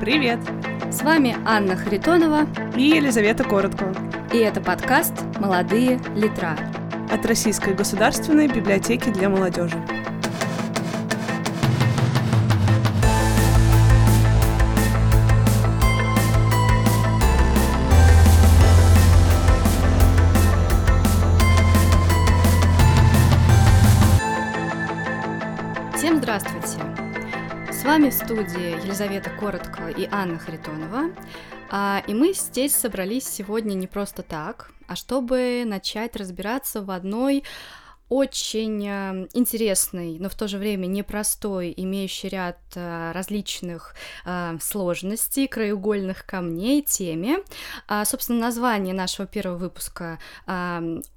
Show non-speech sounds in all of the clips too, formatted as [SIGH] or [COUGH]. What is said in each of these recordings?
Привет! С вами Анна Харитонова и Елизавета Короткова. И это подкаст «Молодые литра» от Российской государственной библиотеки для молодежи. Вами в студии Елизавета Короткова и Анна Харитонова. А, и мы здесь собрались сегодня не просто так, а чтобы начать разбираться в одной очень э, интересный, но в то же время непростой, имеющий ряд э, различных э, сложностей, краеугольных камней теме. А, собственно, название нашего первого выпуска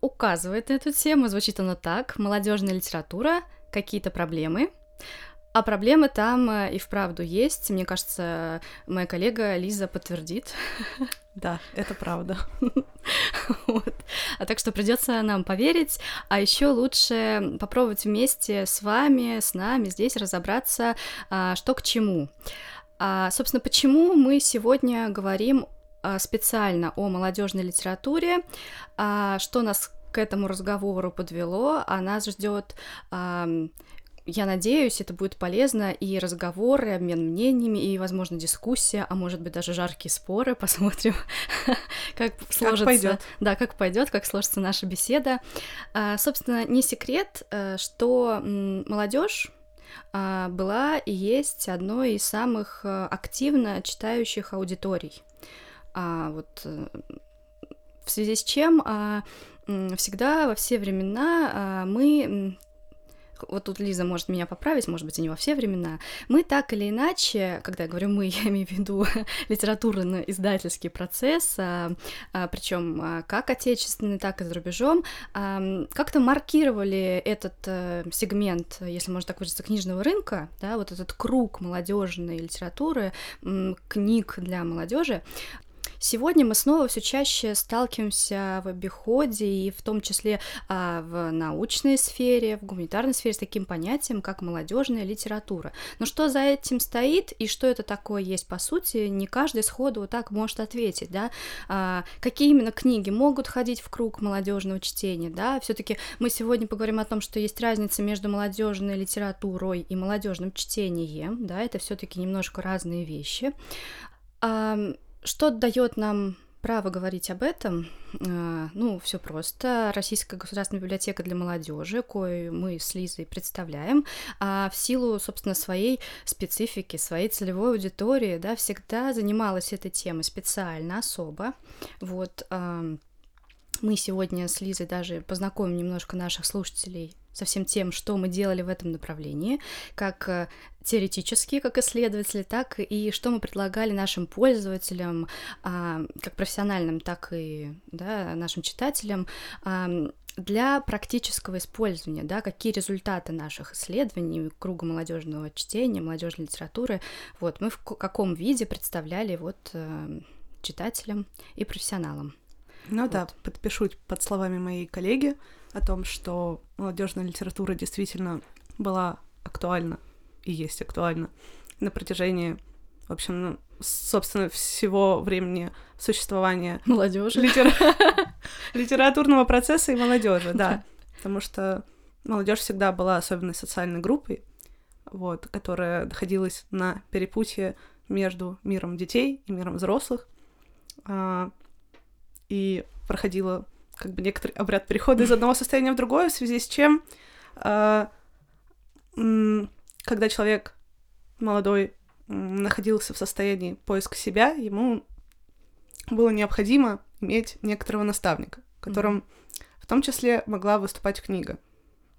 указывает на эту тему. Звучит оно так: молодежная литература, какие-то проблемы. А проблемы там э, и вправду есть. Мне кажется, моя коллега Лиза подтвердит. Да, это правда. вот. А так что придется нам поверить, а еще лучше попробовать вместе с вами, с нами здесь разобраться, а, что к чему. А, собственно, почему мы сегодня говорим а, специально о молодежной литературе, а, что нас к этому разговору подвело, а нас ждет я надеюсь, это будет полезно и разговоры, и обмен мнениями, и, возможно, дискуссия, а может быть даже жаркие споры. [LAUGHS] Посмотрим, как сложится. Как пойдет. Да, как пойдет, как сложится наша беседа. А, собственно, не секрет, э, что молодежь а, была и есть одной из самых э, активно читающих аудиторий. А, вот э, в связи с чем всегда во все времена мы вот тут Лиза может меня поправить, может быть, и не во все времена, мы так или иначе, когда я говорю мы, [LAUGHS] я имею в виду [LAUGHS] литературно-издательский процесс, а, а, причем а, как отечественный, так и за рубежом, а, как-то маркировали этот а, сегмент, если можно так выразиться, книжного рынка, да, вот этот круг молодежной литературы, книг для молодежи, Сегодня мы снова все чаще сталкиваемся в обиходе и в том числе а, в научной сфере, в гуманитарной сфере с таким понятием, как молодежная литература. Но что за этим стоит и что это такое есть по сути, не каждый сходу так может ответить, да, а, какие именно книги могут ходить в круг молодежного чтения, да, все-таки мы сегодня поговорим о том, что есть разница между молодежной литературой и молодежным чтением, да, это все-таки немножко разные вещи. Что дает нам право говорить об этом? А, ну, все просто. Российская государственная библиотека для молодежи, кою мы с Лизой представляем, а в силу, собственно, своей специфики, своей целевой аудитории, да, всегда занималась этой темой специально, особо. Вот мы сегодня с Лизой даже познакомим немножко наших слушателей со всем тем, что мы делали в этом направлении, как э, теоретически, как исследователи, так и что мы предлагали нашим пользователям, а, как профессиональным, так и да, нашим читателям для практического использования, да, какие результаты наших исследований круга молодежного чтения, молодежной литературы, вот мы в каком виде представляли вот э, читателям и профессионалам. Ну вот. да, подпишу под словами моей коллеги о том, что молодежная литература действительно была актуальна и есть актуальна на протяжении, в общем, ну, собственно, всего времени существования молодежи, литер... [LAUGHS] литературного процесса и молодежи, да, потому что молодежь всегда была особенной социальной группой, вот, которая находилась на перепутье между миром детей и миром взрослых. А, и проходила как бы некоторый обряд перехода из одного состояния в другое, в связи с чем, э, когда человек молодой находился в состоянии поиска себя, ему было необходимо иметь некоторого наставника, которым mm-hmm. в том числе могла выступать книга.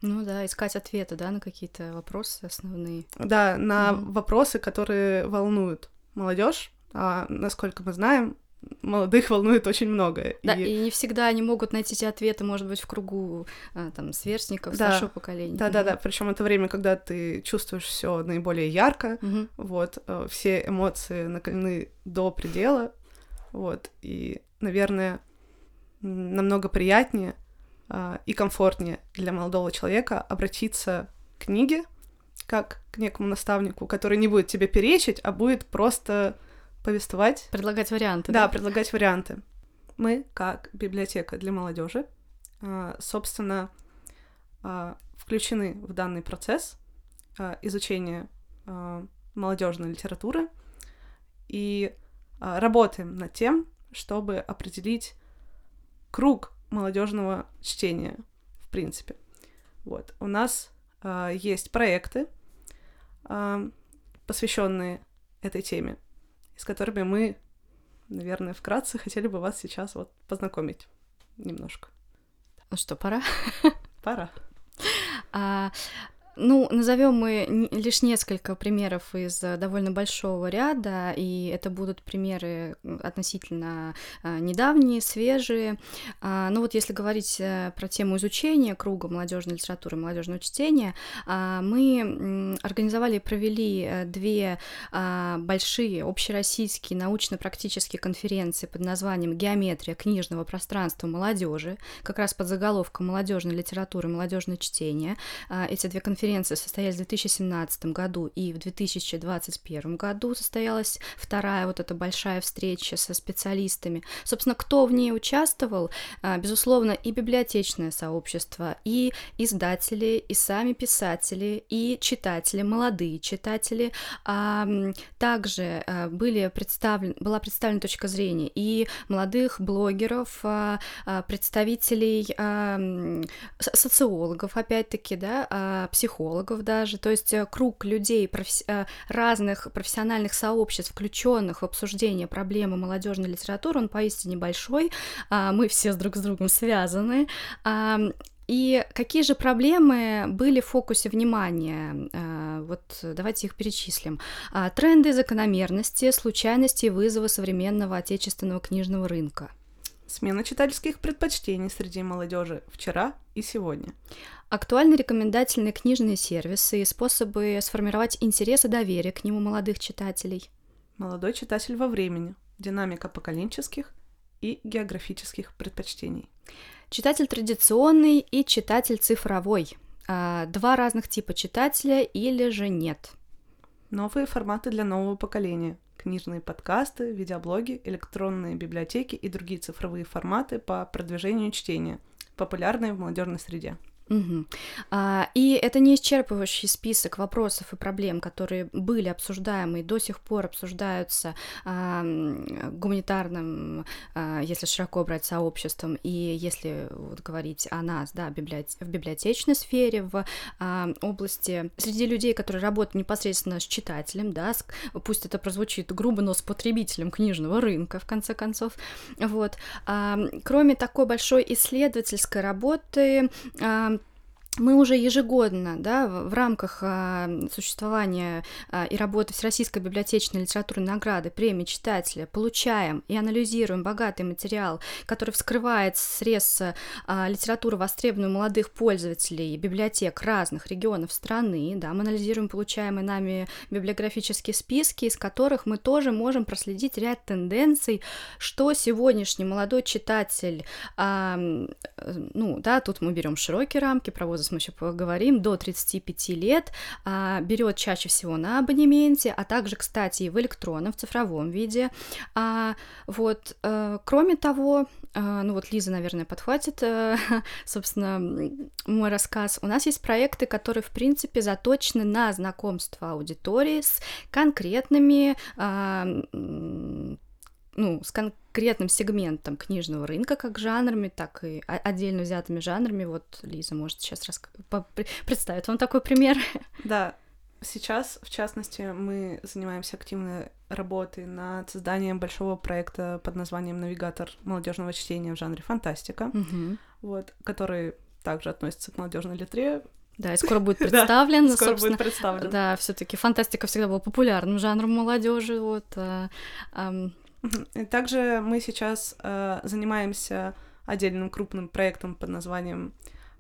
Ну да, искать ответы, да, на какие-то вопросы основные. Да, на mm-hmm. вопросы, которые волнуют молодежь. А, насколько мы знаем, молодых волнует очень многое. Да, и... и не всегда они могут найти эти ответы, может быть, в кругу а, там сверстников, да. старшего поколения. Да, да, да. Причем это время, когда ты чувствуешь все наиболее ярко, угу. вот, э, все эмоции накалены до предела, вот, и, наверное, намного приятнее а, и комфортнее для молодого человека обратиться к книге, как к некому наставнику, который не будет тебе перечить, а будет просто повествовать. Предлагать варианты. Да, Да, предлагать варианты. Мы, как библиотека для молодежи, а, собственно, а, включены в данный процесс а, изучения молодежной литературы и работаем над тем, чтобы определить круг молодежного чтения, в принципе. Вот. У нас есть проекты, посвященные этой теме, с которыми мы, наверное, вкратце хотели бы вас сейчас вот познакомить немножко. Ну что, пора? Пора. А, ну, назовем мы лишь несколько примеров из э, довольно большого ряда, и это будут примеры относительно а, недавние, свежие. А, ну вот если говорить э, про тему изучения круга молодежной литературы, молодежного чтения, а, мы организовали и провели э, две а, большие общероссийские научно-практические конференции под названием «Геометрия книжного пространства молодежи», как раз под заголовком «Молодежная литература молодежное чтение». Эти две конференции состоялись в 2017 году и в 2021 году состоялась вторая вот эта большая встреча со специалистами. Собственно, кто в ней участвовал? А, Безусловно, и библиотечное сообщество, и издатели, и сами писатели, и читатели, молодые читатели. А, Также а, были представлен, была представлена точка зрения и молодых блогеров, представителей социологов, опять-таки, да, а, психологов даже, то есть э, круг людей професс- э, разных профессиональных сообществ, включенных в обсуждение проблемы молодежной литературы, он поистине большой, а, мы все с друг с другом связаны, и какие же проблемы были в фокусе внимания? А, Вот давайте их перечислим. А, Тренды, закономерности, случайности и вызовы современного отечественного книжного рынка. Смена читательских предпочтений среди молодежи вчера и сегодня. Актуальны рекомендательные книжные сервисы и способы сформировать интерес и доверие к нему молодых читателей. Молодой читатель во времени. Динамика поколенческих и географических предпочтений. Читатель традиционный и читатель цифровой. А, Два разных типа читателя или же нет. Новые форматы для нового поколения. Книжные подкасты, видеоблоги, электронные библиотеки и другие цифровые форматы по продвижению чтения, популярные в молодежной среде. Мгм. А, И это не исчерпывающий список вопросов и проблем, которые были обсуждаемы и до сих пор обсуждаются а, гуманитарным, а, если широко брать сообществом, и если вот говорить о нас, да, библиот- в библиотечной сфере, в а, области среди людей, которые работают непосредственно с читателем, да, с- пусть это прозвучит грубо, но с потребителем книжного рынка, в конце концов, вот. А, Кроме такой большой исследовательской работы, а, мы уже ежегодно, да, в рамках а, существования а, и работы Всероссийской библиотечной литературной награды премии читателя получаем и анализируем богатый материал, который вскрывает срез а, литературы, востребованную молодых пользователей библиотек разных регионов страны, да, мы анализируем получаемые нами библиографические списки, из которых мы тоже можем проследить ряд тенденций, что сегодняшний молодой читатель, э, ну, да, тут мы берем широкие рамки, про возраст мы еще поговорим, до 35 лет, а, берет чаще всего на абонементе, а также, кстати, и в электронном, в цифровом виде. А, вот, э, кроме того, э, ну вот Лиза, наверное, подхватит, э, [LAUGHS] собственно, мой рассказ. У нас есть проекты, которые, в принципе, заточены на знакомство аудитории с конкретными а, ну, с конкретным сегментом книжного рынка, как жанрами, так и отдельно взятыми жанрами. Вот Лиза может сейчас при- представить вам такой пример. [LAUGHS] Да, сейчас, в частности, мы занимаемся активной работой над созданием большого проекта под названием «Навигатор молодежного чтения в жанре фантастика», вот, который также относится к молодежной литре, Да, и скоро будет [LAUGHS] Да, представлен, скоро собственно. будет представлен. Да, все-таки фантастика всегда была популярным жанром молодежи. Вот, а, Мгм. И также мы сейчас э, занимаемся отдельным крупным проектом под названием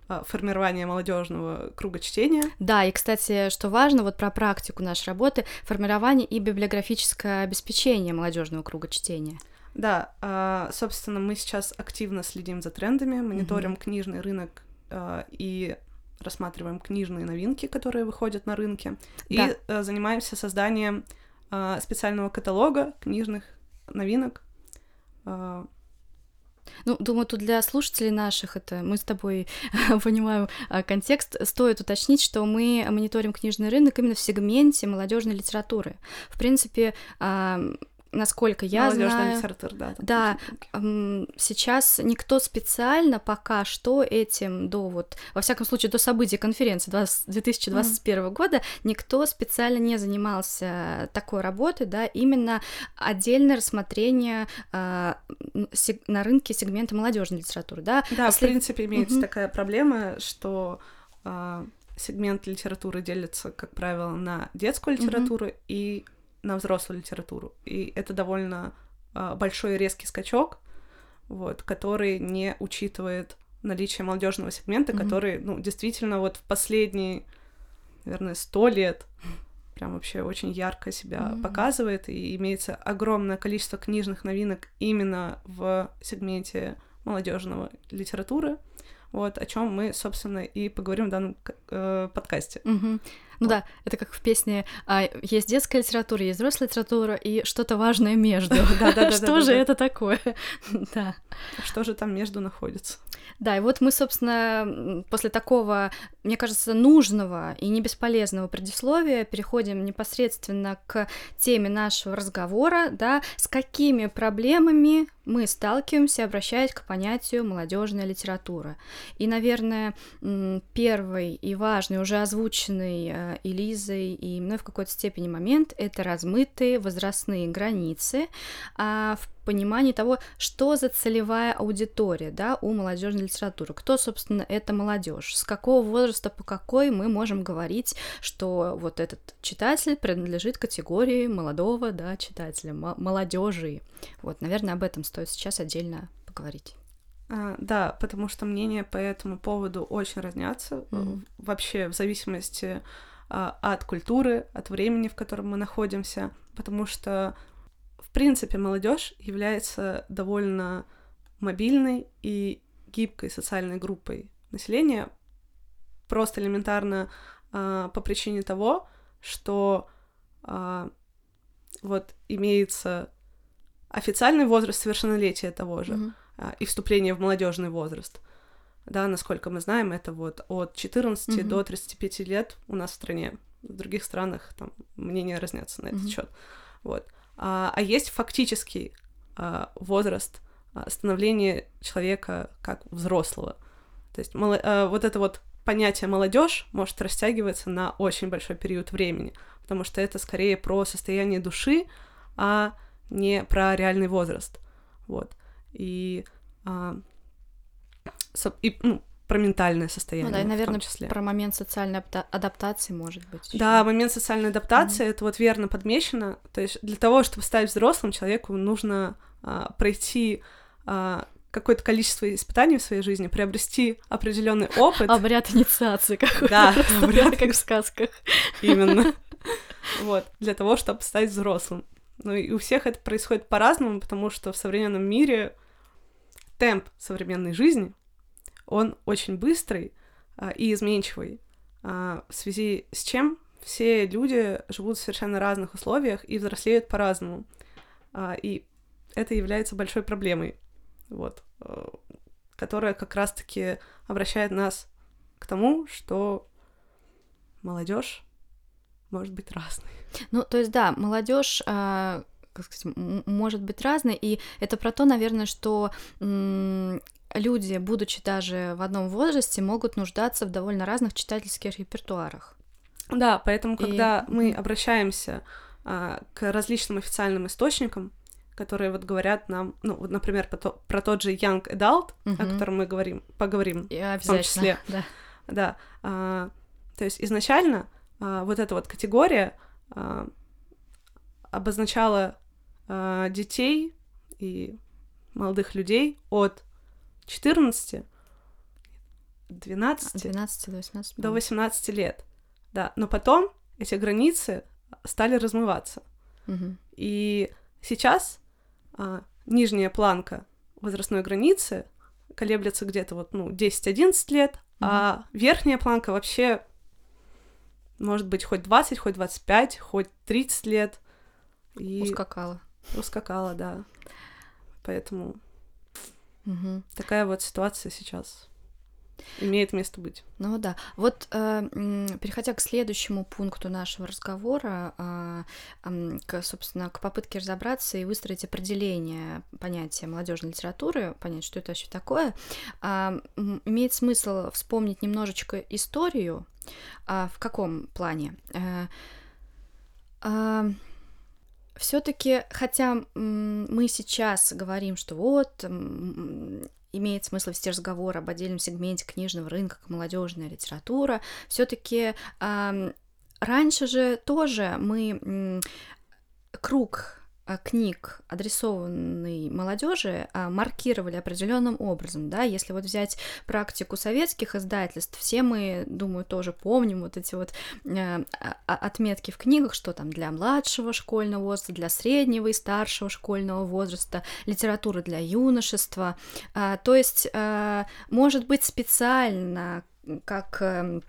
э, формирование молодежного круга чтения. Да, и, кстати, что важно, вот про практику нашей работы, формирование и библиографическое обеспечение молодежного круга чтения. Да, э, собственно, мы сейчас активно следим за трендами, мониторим книжный рынок э, и рассматриваем книжные новинки, которые выходят на рынке, и Да. э, занимаемся созданием специального каталога книжных новинок. А, ну, думаю, тут для слушателей наших, это мы с тобой [LAUGHS] понимаем а, контекст, стоит уточнить, что мы мониторим книжный рынок именно в сегменте молодежной литературы. В принципе, насколько я знаю... литература, да. Да, сейчас никто специально пока что этим до вот, во всяком случае, до событий конференции 20, 2021 mm. года никто специально не занимался такой работой, да, именно отдельное рассмотрение э, на рынке сегмента молодежной литературы, да. Да, После... в принципе, имеется mm-hmm. такая проблема, что э, сегмент литературы делится, как правило, на детскую литературу mm-hmm. и на взрослую литературу. И это довольно э, большой резкий скачок, вот, который не учитывает наличие молодежного сегмента, mm-hmm. который, ну, действительно, вот в последние, наверное, сто лет прям вообще очень ярко себя mm-hmm. показывает, и имеется огромное количество книжных новинок именно в сегменте молодежного литературы, вот, о чем мы, собственно, и поговорим в данном э, подкасте. Mm-hmm. Ну да, это как в песне а, есть детская литература, есть взрослая литература и что-то важное между. [LAUGHS] Что же это такое? [LAUGHS] Да. Что же там между находится? Да, и вот мы, собственно, после такого, мне кажется, нужного и не бесполезного предисловия переходим непосредственно к теме нашего разговора, да, с какими проблемами мы сталкиваемся, обращаясь к понятию молодежная литература. И, наверное, первый и важный, уже озвученный э, и Лизой, и мной в какой-то степени момент — это размытые возрастные границы а, в понимании того, что за целевая аудитория да, у молодежной литературы, кто, собственно, это молодежь, с какого возраста по какой мы можем говорить, что вот этот читатель принадлежит категории молодого да, читателя, молодежи. Вот, наверное, об этом стоит сейчас отдельно поговорить. А, да, потому что мнения по этому поводу очень разнятся. Mm-hmm. Вообще, в зависимости а, от культуры, от времени, в котором мы находимся, потому что принципе, молодежь является довольно мобильной и гибкой социальной группой населения, просто элементарно э, по причине того, что э, вот имеется официальный возраст совершеннолетия того же mm-hmm. э, и вступление в молодежный возраст. Да, насколько мы знаем, это вот от 14 mm-hmm. до 35 лет у нас в стране. В других странах там мнения разнятся на этот mm-hmm. счет. Вот а, а есть фактический а, возраст а, становления человека как взрослого. То есть а, вот это вот понятие молодежь может растягиваться на очень большой период времени, потому что это скорее про состояние души, а не про реальный возраст. Вот. И, а, и ну, про ментальное состояние. Ну да, и, наверное, числе. про момент социальной адаптации, может быть. Да, ещё. момент социальной адаптации, mm-hmm. это вот верно подмечено. То есть для того, чтобы стать взрослым, человеку нужно а, пройти а, какое-то количество испытаний в своей жизни, приобрести определенный опыт. Обряд инициации какой-то. Да, обряд, как в сказках. Именно. [LAUGHS] Вот, для того, чтобы стать взрослым. Ну и у всех это происходит по-разному, потому что в современном мире темп современной жизни — он очень быстрый а, и изменчивый, а, в связи с чем все люди живут в совершенно разных условиях и взрослеют по-разному. А, и это является большой проблемой, вот, э, которая как раз-таки обращает нас к тому, что молодежь может быть разной. Ну, то есть, да, молодежь как сказать, может быть разной, и это про то, наверное, что люди, будучи даже в одном возрасте, могут нуждаться в довольно разных читательских репертуарах. Да, поэтому, когда и... мы обращаемся а, к различным официальным источникам, которые вот говорят нам, ну, вот, например, про, то, про тот же Young Adult, угу. о котором мы говорим, поговорим и в том числе. Да. Да. А, то есть изначально а, вот эта вот категория а, обозначала а, детей и молодых людей от 14, 12, 12 до 18, до 18 лет. Да, но потом эти границы стали размываться. Угу. И сейчас а, нижняя планка возрастной границы колеблется где-то вот, ну, 10-11 лет, угу. а верхняя планка вообще может быть хоть 20, хоть 25, хоть 30 лет. И Ускакала. ускакала, да. Поэтому Мгм. такая вот ситуация сейчас имеет место быть. Ну да. Вот, э, переходя к следующему пункту нашего разговора, ам, к, собственно, к попытке разобраться и выстроить определение понятия молодежной литературы, понять, что это вообще такое, м, имеет смысл вспомнить немножечко историю. А, в каком плане? Все-таки, хотя мы сейчас говорим, что вот имеет смысл вести разговор об отдельном сегменте книжного рынка, как молодежная литература, все-таки раньше же тоже мы круг книг, адресованный молодежи, а, маркировали определенным образом, да, если вот взять практику советских издательств, все мы, думаю, тоже помним вот эти вот э, отметки в книгах, что там для младшего школьного возраста, для среднего и старшего школьного возраста, литература для юношества, а, то есть, э, может быть, специально как эм,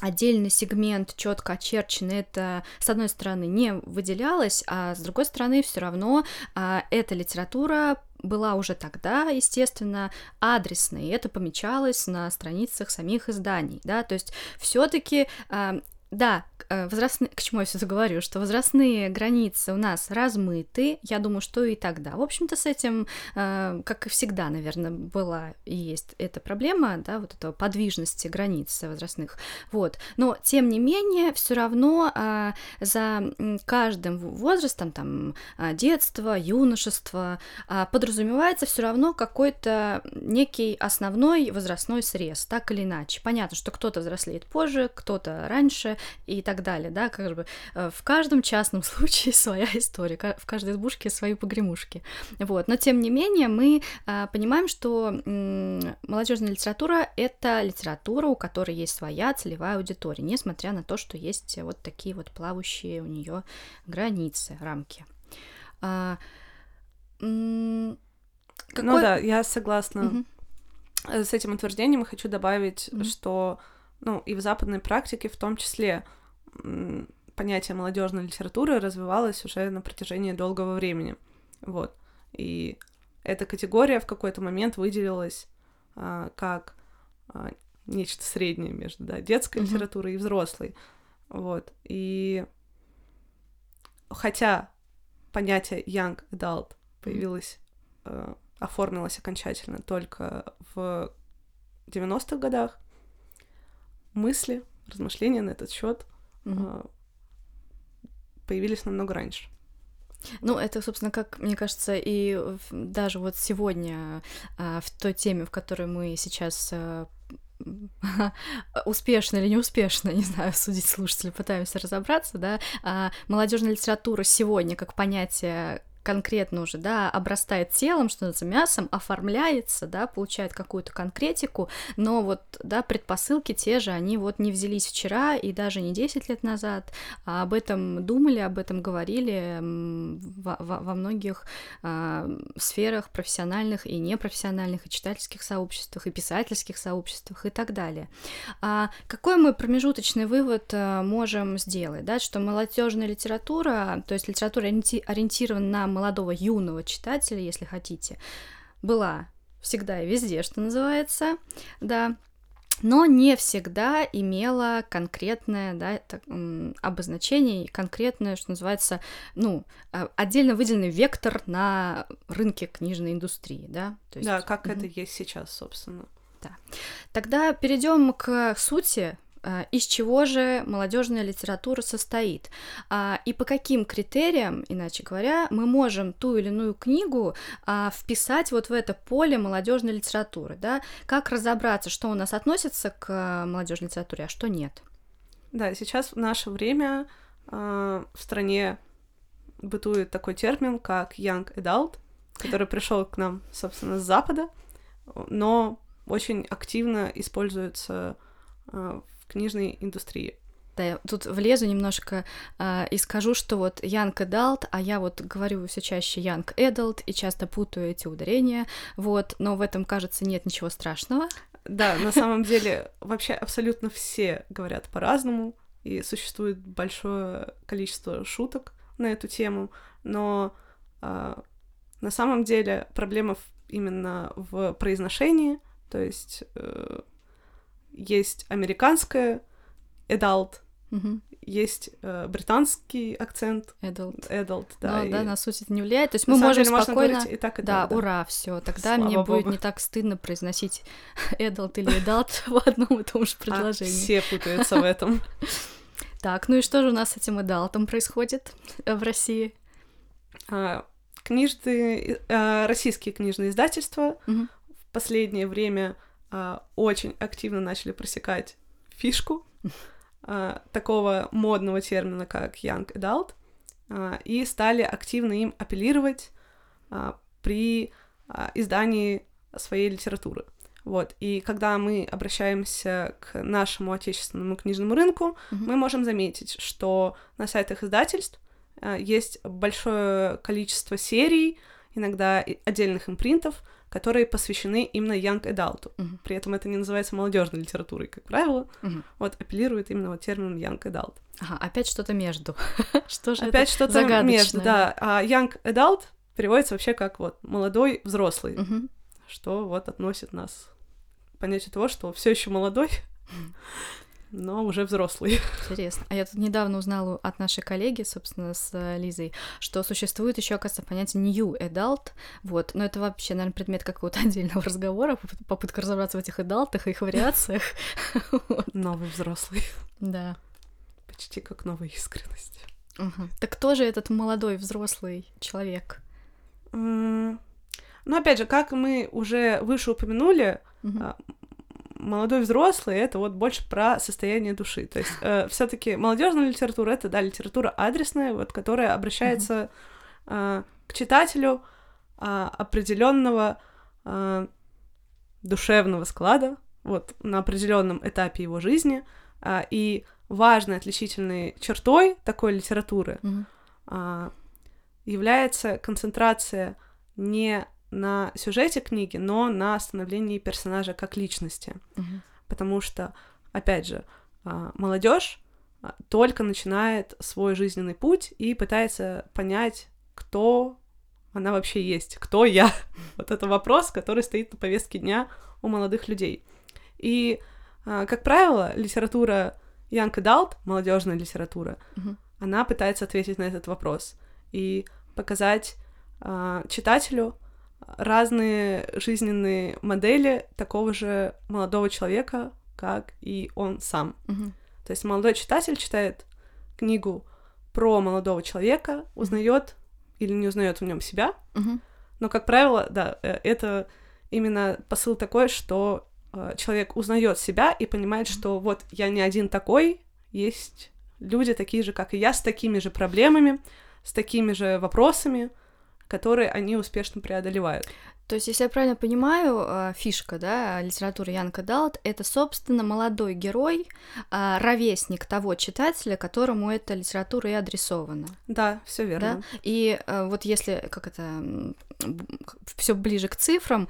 отдельный сегмент четко очерченный, это, с одной стороны, не выделялось, а с другой стороны, все равно а, эта литература была уже тогда, естественно, адресной, и это помечалось на страницах самих изданий, да, то есть все-таки а, да, э, возрастные, к чему я все это говорю, что возрастные границы у нас размыты, я думаю, что и тогда. В общем-то, с этим, э, как и всегда, наверное, была и есть эта проблема, да, вот этого подвижности границ возрастных, вот. Но, тем не менее, все равно э, за каждым возрастом, там, детство, юношество, подразумевается все равно какой-то некий основной возрастной срез, так или иначе. Понятно, что кто-то взрослеет позже, кто-то раньше, и так далее, да, как бы э, в каждом частном [LAUGHS] случае своя история, в каждой избушке свои погремушки, вот, но тем не менее мы а, понимаем, что молодежная литература — это литература, у которой есть своя целевая аудитория, несмотря на то, что есть вот такие вот плавающие у нее границы, рамки. А, какой... Ну да, я согласна. Угу. С этим утверждением хочу добавить, mm что ну, и в западной практике в том числе понятие молодежной литературы развивалось уже на протяжении долгого времени. Вот. И эта категория в какой-то момент выделилась а, как а, нечто среднее между да, детской mm-hmm. литературой и взрослой. Вот. И хотя понятие young adult появилось, э, оформилось окончательно только в 90-х годах, мысли, размышления на этот счет угу. появились намного раньше. Ну, это, собственно, как, мне кажется, и даже вот сегодня а, в той теме, в которой мы сейчас а, [LAUGHS] успешно или неуспешно, [LAUGHS] не знаю, судить слушатели, пытаемся разобраться, да, а молодежная литература сегодня как понятие конкретно уже, да, обрастает телом, что называется, мясом, оформляется, да, получает какую-то конкретику, но вот, да, предпосылки те же, они вот не взялись вчера и даже не 10 лет назад, а об этом думали, об этом говорили во, во, многих а, сферах профессиональных и непрофессиональных, и читательских сообществах, и писательских сообществах и так далее. А какой мы промежуточный вывод а, можем сделать, да, что молодежная литература, то есть литература ориентирована на молодого юного читателя, если хотите, была всегда и везде, что называется, да, но не всегда имела конкретное да, так, обозначение, конкретное, что называется, ну, а, отдельно выделенный вектор на рынке книжной индустрии, да. То есть, да, как угу. это есть сейчас, собственно. Да. Тогда перейдем к сути из чего же молодежная литература состоит а, и по каким критериям, иначе говоря, мы можем ту или иную книгу а, вписать вот в это поле молодежной литературы, да, как разобраться, что у нас относится к молодежной литературе, а что нет. Да, сейчас в наше время в стране бытует такой термин, как young adult, который пришел к нам, собственно, с Запада, но очень активно используется книжной индустрии. Да, я тут влезу немножко э, и скажу, что вот Young Adult, а я вот говорю все чаще Young Adult и часто путаю эти ударения, вот, но в этом, кажется, нет ничего страшного. Да, на самом деле вообще абсолютно все говорят по-разному, и существует большое количество шуток на эту тему, но э, на самом деле проблема именно в произношении, то есть э, есть американское adult, Мгм. есть э, британский акцент Adult. adult, да. Но, и да, на суть это не влияет. То есть на мы можем деле спокойно... и так, и Да, так, да. ура, все. Тогда Слава мне будет богу. не так стыдно произносить [LAUGHS] adult или adult [LAUGHS] в одном и том же А, предложении. все путаются в этом. [LAUGHS] Так, ну и что же у нас с этим adult происходит э, в России? А, Книжные, э, российские книжные издательства Мгм. в последнее время а, очень активно начали просекать фишку а, такого модного термина, как young adult, а, и стали активно им апеллировать а, при а, издании своей литературы. Вот. И когда мы обращаемся к нашему отечественному книжному рынку, Мгм. мы можем заметить, что на сайтах издательств есть большое количество серий, иногда отдельных импринтов, которые посвящены именно young adult. Мгм. При этом это не называется молодежной литературой, как правило. Мгм. Вот апеллирует именно вот термином young adult. Ага, опять что-то между. [LAUGHS] Что же Опять что-то между, да. А young adult переводится вообще как вот молодой взрослый, Мгм. что вот относит нас к понятию того, что все еще молодой, но уже взрослый. [LAUGHS] Интересно. А я тут недавно узнала от нашей коллеги, собственно, с э, Лизой, что существует еще, оказывается, понятие new adult. Вот. Но это вообще, наверное, предмет какого-то [LAUGHS] отдельного разговора, поп- попытка разобраться в этих адалтах и их вариациях. [LAUGHS] Новый взрослый. Да. Почти как новая искренность. Так кто же этот молодой взрослый человек? Ну, опять же, как мы уже выше упомянули, Мгм. Молодой взрослый это вот больше про состояние души. То есть все-таки молодежная литература это да литература адресная, вот которая обращается а, к читателю определенного душевного склада, вот на определенном этапе его жизни. А, и важной отличительной чертой такой литературы а, является концентрация не на сюжете книги, но на становлении персонажа как личности. Мгм. Потому что, опять же, молодежь только начинает свой жизненный путь и пытается понять, кто она вообще есть, кто я. Вот это вопрос, который стоит на повестке дня у молодых людей. И, а, как правило, литература Young Adult, молодежная литература, Мгм. она пытается ответить на этот вопрос и показать а, читателю разные жизненные модели такого же молодого человека, как и он сам. Мгм. То есть молодой читатель читает книгу про молодого человека, узнает или не узнает в нем себя, Мгм. но, как правило, да, э, это именно посыл такой, что э, человек узнает себя и понимает, что вот я не один такой, есть люди такие же, как и я, с такими же проблемами, с такими же вопросами, которые они успешно преодолевают. То есть, если я правильно понимаю, э, фишка, да, литературы Young Adult — это, собственно, молодой герой, а, ровесник того читателя, которому эта литература и адресована. Да, все верно. И э, вот если, как это, все ближе к цифрам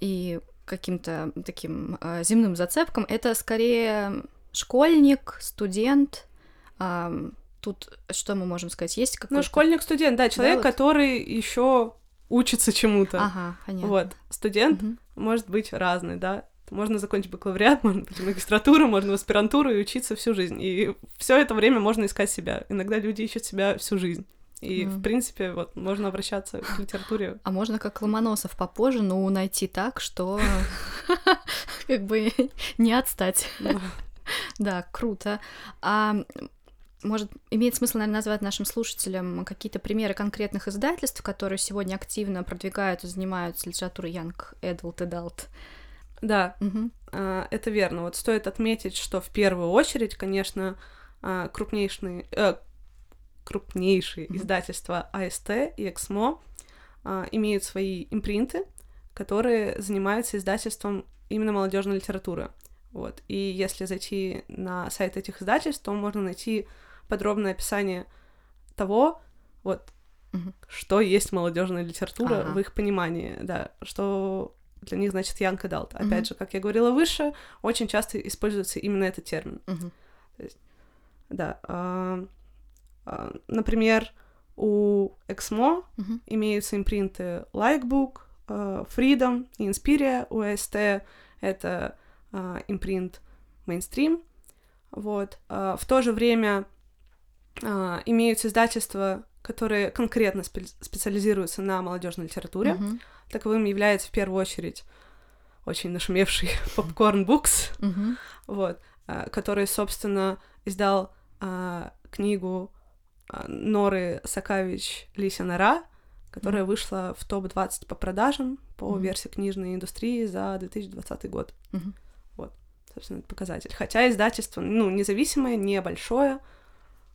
и каким-то таким земным зацепкам, это скорее школьник, студент. Тут что мы можем сказать? Есть какой-то... Ну, школьник-студент, да, человек, вот. который еще учится чему-то. Ага, понятно. Вот, студент Мгм. может быть разный, да. Можно закончить бакалавриат, [LAUGHS] можно в магистратуру, можно в аспирантуру и учиться всю жизнь. И все это время можно искать себя. Иногда люди ищут себя всю жизнь. И, Мгм. в принципе, вот, можно обращаться к литературе. А можно как Ломоносов попозже, но найти так, что [LAUGHS] как бы не отстать. Да, [LAUGHS] круто. А может, имеет смысл, наверное, назвать нашим слушателям какие-то примеры конкретных издательств, которые сегодня активно продвигают и занимаются литературой Young Adult Adult? Да, а, это верно. Вот стоит отметить, что в первую очередь, конечно, а, крупнейшие, э, крупнейшие Мгм. издательства АСТ и Эксмо а, имеют свои импринты, которые занимаются издательством именно молодежной литературы. Вот. И если зайти на сайт этих издательств, то можно найти подробное описание того, вот, Мгм. что есть молодежная литература Ага. в их понимании, да, что для них значит young adult. Опять Мгм. же, как я говорила выше, очень часто используется именно этот термин. Мгм. Да. а, А, например, у Exmo Мгм. имеются импринты Likebook, э, Freedom и Inspiria. У AST это а, импринт Mainstream. Вот. А, В то же время а, имеются издательства, которые конкретно спе- специализируются на молодежной литературе. Мгм. Таковым является в первую очередь очень нашумевший [LAUGHS] Popcorn Books, Мгм. вот, а, который, собственно, издал а, книгу а, Норы Сакавич Лися Нора, которая вышла в топ-20 по продажам по Мгм. версии книжной индустрии за 2020 год. Мгм. Собственно, это показатель. Хотя издательство, ну, независимое, небольшое,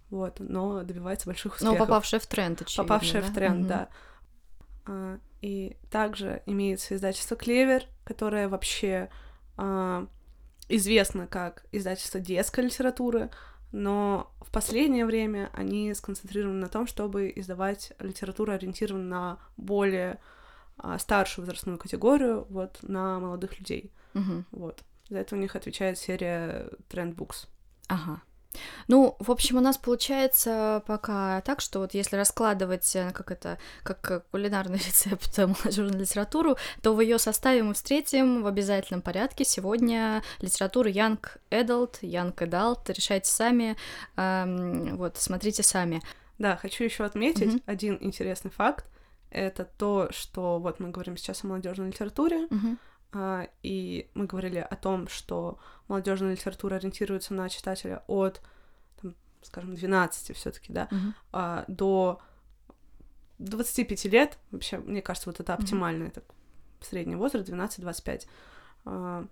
вот, но добивается больших успехов. попавшее в тренд, очевидно, попавшая в да? тренд, Мгм. да. А, и также имеется издательство Клевер, которое вообще а, известно как издательство детской литературы, но в последнее время они сконцентрированы на том, чтобы издавать литературу, ориентированную на более а, старшую возрастную категорию, вот, на молодых людей, Мгм. вот. За это у них отвечает серия Trend Books. Ага. Ну, в общем, у нас получается пока так, что вот если раскладывать, э, как это, как кулинарный [LAUGHS] рецепт э, молодежную литературу, то в ее составе мы встретим в обязательном порядке сегодня литературу Young Adult, Young Adult, решайте сами, эм, вот, смотрите сами. Да, хочу еще отметить Мгм. один интересный факт. Это то, что вот мы говорим сейчас о молодежной литературе, Мгм. А, и мы говорили о том, что молодежная литература ориентируется на читателя от, там, скажем, 12 все-таки, да, а, до 25 лет. Вообще, мне кажется, вот это оптимальный это средний возраст, 12-25. А,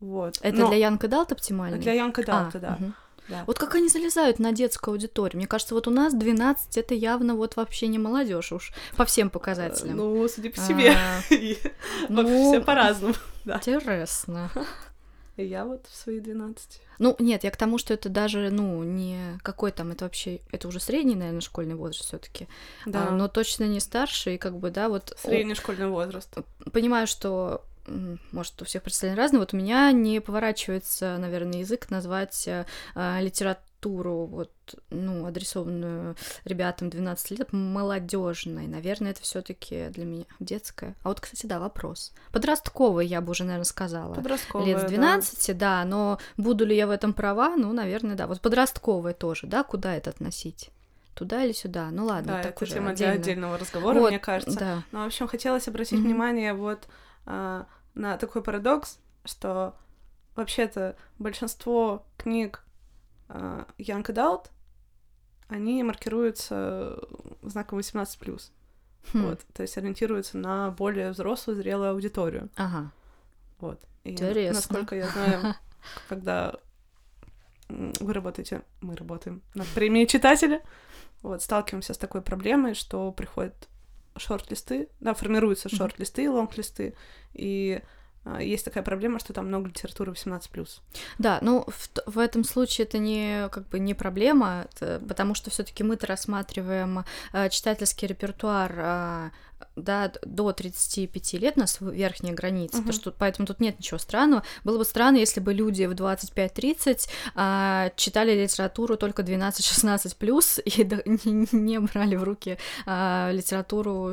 вот. Это Но для Young Adult оптимально? для Young Adult, А, да. мгм. Да. Вот как они залезают на детскую аудиторию? Мне кажется, вот у нас 12 это явно вот вообще не молодежь уж по всем показателям. Ну, судя по себе, А, [LAUGHS] и ну, все по-разному. [LAUGHS] Интересно. И я вот в свои 12. Ну, нет, я к тому, что это даже, ну, не какой там, это вообще, это уже средний, наверное, школьный возраст все таки Да, но точно не старший, как бы, да, вот о, средний школьный возраст. понимаю, что, может, у всех представления разные, вот у меня не поворачивается, наверное, язык назвать э, а, литературу, вот, ну, адресованную ребятам 12 лет, молодежной. Наверное, это все таки для меня детская. А вот, кстати, да, вопрос. Подростковый, я бы уже, наверное, сказала. Подростковая, лет с да. 12, да. но буду ли я в этом права? Ну, наверное, да. Вот подростковые тоже, да, куда это относить? Туда или сюда? Ну ладно, Да, так это уже тема для отдельно. отдельного разговора, Вот, мне кажется. Да. Но, в общем, хотелось обратить Мгм. внимание вот а, на такой парадокс, что вообще-то большинство книг а, Young Adult, они маркируются знаком 18+. Хм, Вот, то есть ориентируются на более взрослую, зрелую аудиторию. Ага. Вот. И Интересно. насколько я знаю, [LAUGHS] когда вы работаете, мы работаем над премией читателя, вот, сталкиваемся с такой проблемой, что приходят шорт-листы, да, формируются шорт-листы, лонг-листы, и а, есть такая проблема, что там много литературы 18+. Да, ну в, в этом случае это не как бы не проблема, это потому что все-таки мы-то рассматриваем э, читательский репертуар а, да, до 35 лет, у нас верхняя граница, Мгм. потому что поэтому тут нет ничего странного. Было бы странно, если бы люди в 25-30 а, читали литературу только 12-16 плюс и да- [LAUGHS] не, не брали в руки а, литературу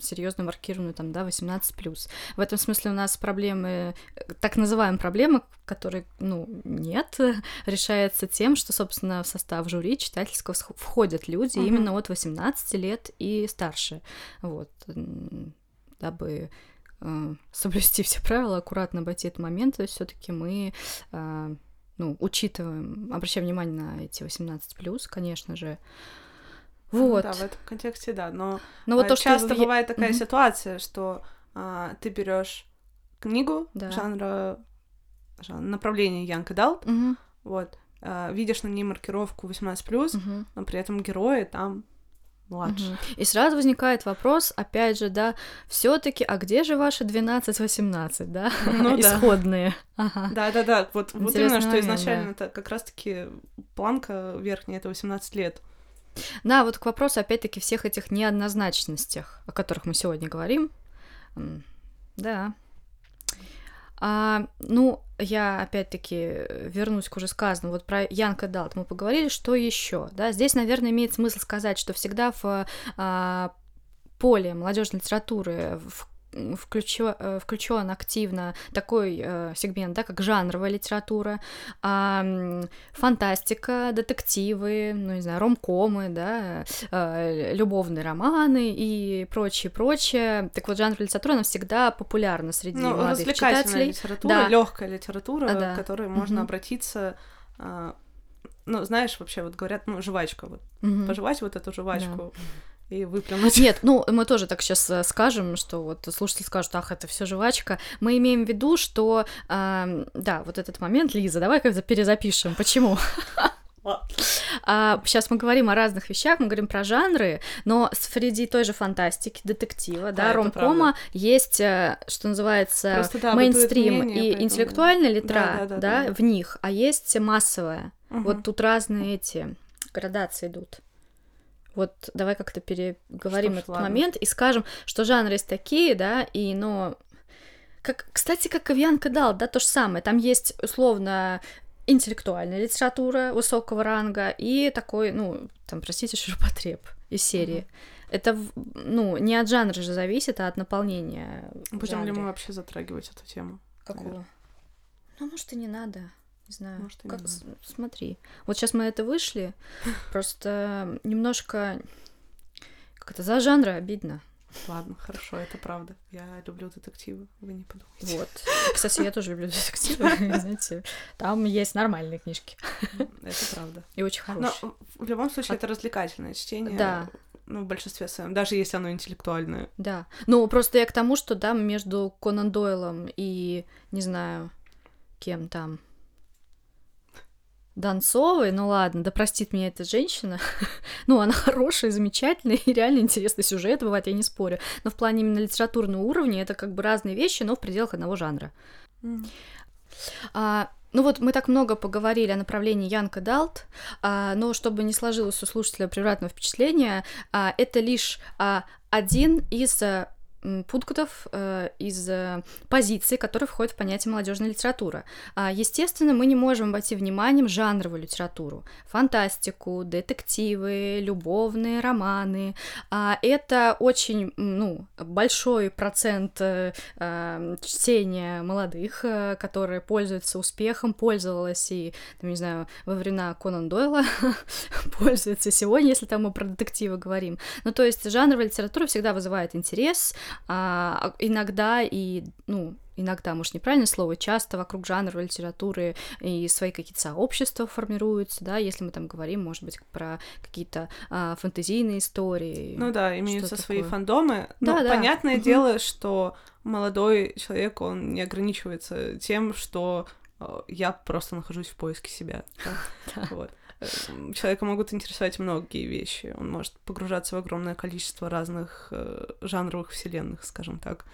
серьезно маркированную там, да, 18 плюс. В этом смысле у нас проблемы, э, так называемые проблемы, которые, ну, нет, [LAUGHS] решается тем, что, собственно, в состав жюри читательского входят люди Мгм. именно от 18 лет и старше. Вот. М, Дабы э, соблюсти все правила, аккуратно обойти этот момент, все-таки мы э, ну, учитываем, обращаем внимание на эти 18 плюс, конечно же. Ну Вот. Да, в этом контексте, да, но Но вот а, то, что часто в- бывает такая Мгм. ситуация, что а, ты берешь книгу Да. жанра, жанра направления Young Adult, Мгм, вот, а, видишь на ней маркировку 18+, мгм. но при этом герои там младше. Мгм. И сразу возникает вопрос, опять же, да, все-таки, а где же ваши 12-18, да, Ну исходные? Да-да-да, вот, вот именно, что изначально это как раз-таки планка верхняя, это 18 лет. Да, вот к вопросу, опять-таки, всех этих неоднозначностях, о которых мы сегодня говорим. Да. А, ну, я опять-таки вернусь к уже сказанному. Вот про Янка Далт мы поговорили, что еще, да? Здесь, наверное, имеет смысл сказать, что всегда в а, поле молодежной литературы в включен, э, включен активно такой э, сегмент, да, как жанровая литература, э, фантастика, детективы, ну, не знаю, ромкомы, да, э, любовные романы и прочее, прочее. Так вот, жанр литературы, она всегда популярна среди ну, молодых читателей. литература, да. легкая литература, а, да. к которой можно угу. обратиться э, ну, знаешь, вообще, вот говорят, ну, жвачка, вот, угу. пожевать вот эту жвачку, да и выплюнуть. Нет, ну мы тоже так сейчас э, скажем, что вот слушатели скажут, ах, это все жвачка. Мы имеем в виду, что э, да, вот этот момент, Лиза, давай как-то перезапишем. Почему? А, сейчас мы говорим о разных вещах, мы говорим про жанры, но среди той же фантастики, детектива, да, да ромкома есть, э, что называется, Просто, да, мейнстрим мнение, и поэтому... интеллектуальная литра, да, да, да, да, да, в них, а есть массовая. Угу. Вот тут разные эти градации идут. Вот давай как-то переговорим этот ладно. момент и скажем, что жанры есть такие, да, и, но... Как, кстати, как Ковьянка дал, да, то же самое. Там есть, условно, интеллектуальная литература высокого ранга и такой, ну, там, простите, [LAUGHS] ширпотреб из серии. Mm-hmm. Это, ну, не от жанра же зависит, а от наполнения. Будем ли мы вообще затрагивать эту тему? Какую? Наверное. Ну, может, и не надо. Не знаю. Может, как с- смотри. Вот сейчас мы это вышли, просто немножко как это за жанры обидно. Ладно, хорошо, это правда. Я люблю детективы, вы не подумайте. Вот. Кстати, я тоже люблю детективы, [LAUGHS] знаете. Там есть нормальные книжки. Это правда. И очень хорошие. Но в любом случае, это развлекательное чтение. Да. Ну, в большинстве своем, даже если оно интеллектуальное. Да. Ну, просто я к тому, что да, между Конан Дойлом и, не знаю, кем там, Донцовой, ну ладно, да простит меня эта женщина. [LAUGHS] ну, она хорошая, замечательная, и реально интересный сюжет бывает, я не спорю. Но в плане именно литературного уровня это как бы разные вещи, но в пределах одного жанра. Mm. А, ну вот мы так много поговорили о направлении Янка Далт, а, но чтобы не сложилось у слушателя превратного впечатления, а, это лишь а, один из а, пунктов э, из э, позиций, которые входят в понятие молодежная литература. Естественно, мы не можем обойти вниманием жанровую литературу, фантастику, детективы, любовные романы. А, это очень ну, большой процент э, чтения молодых, которые пользуются успехом, пользовалась и, не знаю, во времена Конан Дойла [LAUGHS] пользуется сегодня, если там мы про детективы говорим. Ну, то есть жанровая литература всегда вызывает интерес, а, иногда и, ну, иногда, может, неправильное слово, часто вокруг жанровой литературы и свои какие-то сообщества формируются, да, если мы там говорим, может быть, про какие-то а, фэнтезийные истории. Ну да, имеются свои такое. фандомы. Да, ну, да. понятное угу. дело, что молодой человек, он не ограничивается тем, что э, я просто нахожусь в поиске себя. [LAUGHS] Да? Вот. Эм, человека могут интересовать многие вещи. Он может погружаться в огромное количество разных э, жанровых вселенных, скажем так.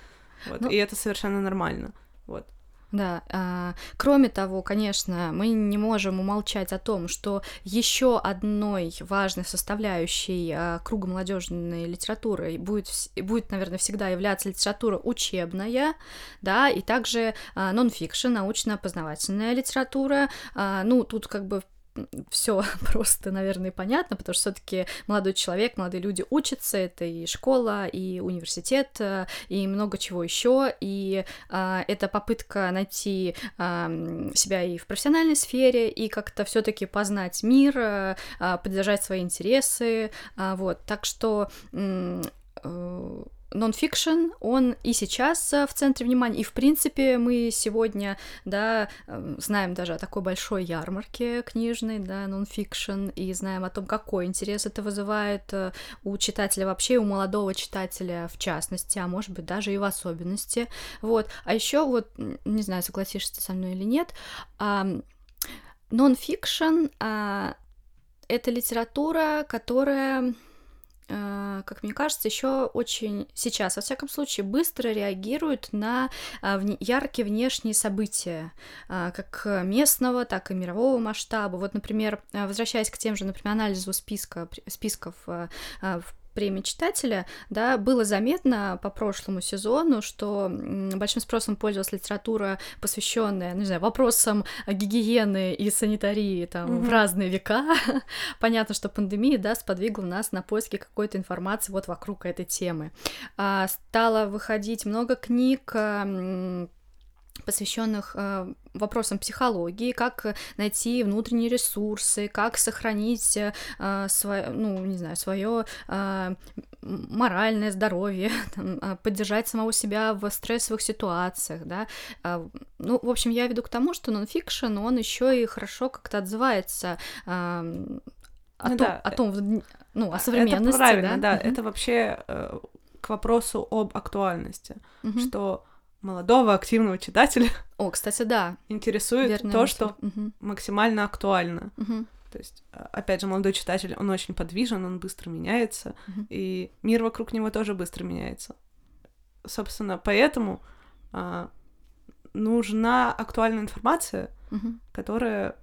Вот. Ну, и это совершенно нормально. Вот. Да, а, кроме того, конечно, мы не можем умолчать о том, что еще одной важной составляющей а, круга молодежной литературы будет, будет, наверное, всегда являться литература учебная, да, и также а, нон-фикшн, научно-познавательная литература. А, ну, тут как бы все [LAUGHS] просто, наверное, понятно, потому что все-таки молодой человек, молодые люди учатся, это и школа, и университет, э, и много чего еще, и а, это попытка найти а, себя и в профессиональной сфере, и как-то все-таки познать мир, а, поддержать свои интересы, а, вот, так что э, нонфикшн, он и сейчас э, в центре внимания, и в принципе мы сегодня, да, эм, знаем даже о такой большой ярмарке книжной, да, нонфикшн, и знаем о том, какой интерес это вызывает э, у читателя вообще, у молодого читателя в частности, а может быть даже и в особенности, вот. А еще вот, не знаю, согласишься со мной или нет, нонфикшн а, — это литература, которая как мне кажется, еще очень сейчас, во всяком случае, быстро реагируют на а, яркие внешние события, а, как местного, так и мирового масштаба. Вот, например, возвращаясь к тем же, например, анализу списка, списков в премии читателя, да, было заметно по прошлому сезону, что большим спросом пользовалась литература, посвященная, ну, не знаю, вопросам гигиены и санитарии там mm-hmm. в разные века. [LAUGHS] Понятно, что пандемия, да, сподвигла нас на поиски какой-то информации вот вокруг этой темы. А, стало выходить много книг посвященных э, вопросам психологии, как найти внутренние ресурсы, как сохранить э, свое, ну, не знаю, свое э, моральное здоровье, [LAUGHS] там, э, поддержать самого себя в стрессовых ситуациях, да. Э, ну, в общем, я веду к тому, что нонфикшн, он еще и хорошо как-то отзывается э, о, ну, том, да. о том, ну, о современности, это правильно, да, да. это вообще э, к вопросу об актуальности, угу. что молодого активного читателя. [LAUGHS] О, кстати, да. Интересует Верная то, мысль. что угу. максимально актуально. Угу. То есть, а, опять же, молодой читатель, он очень подвижен, он быстро меняется, угу. и мир вокруг него тоже быстро меняется. Собственно, поэтому а, нужна актуальная информация, угу. которая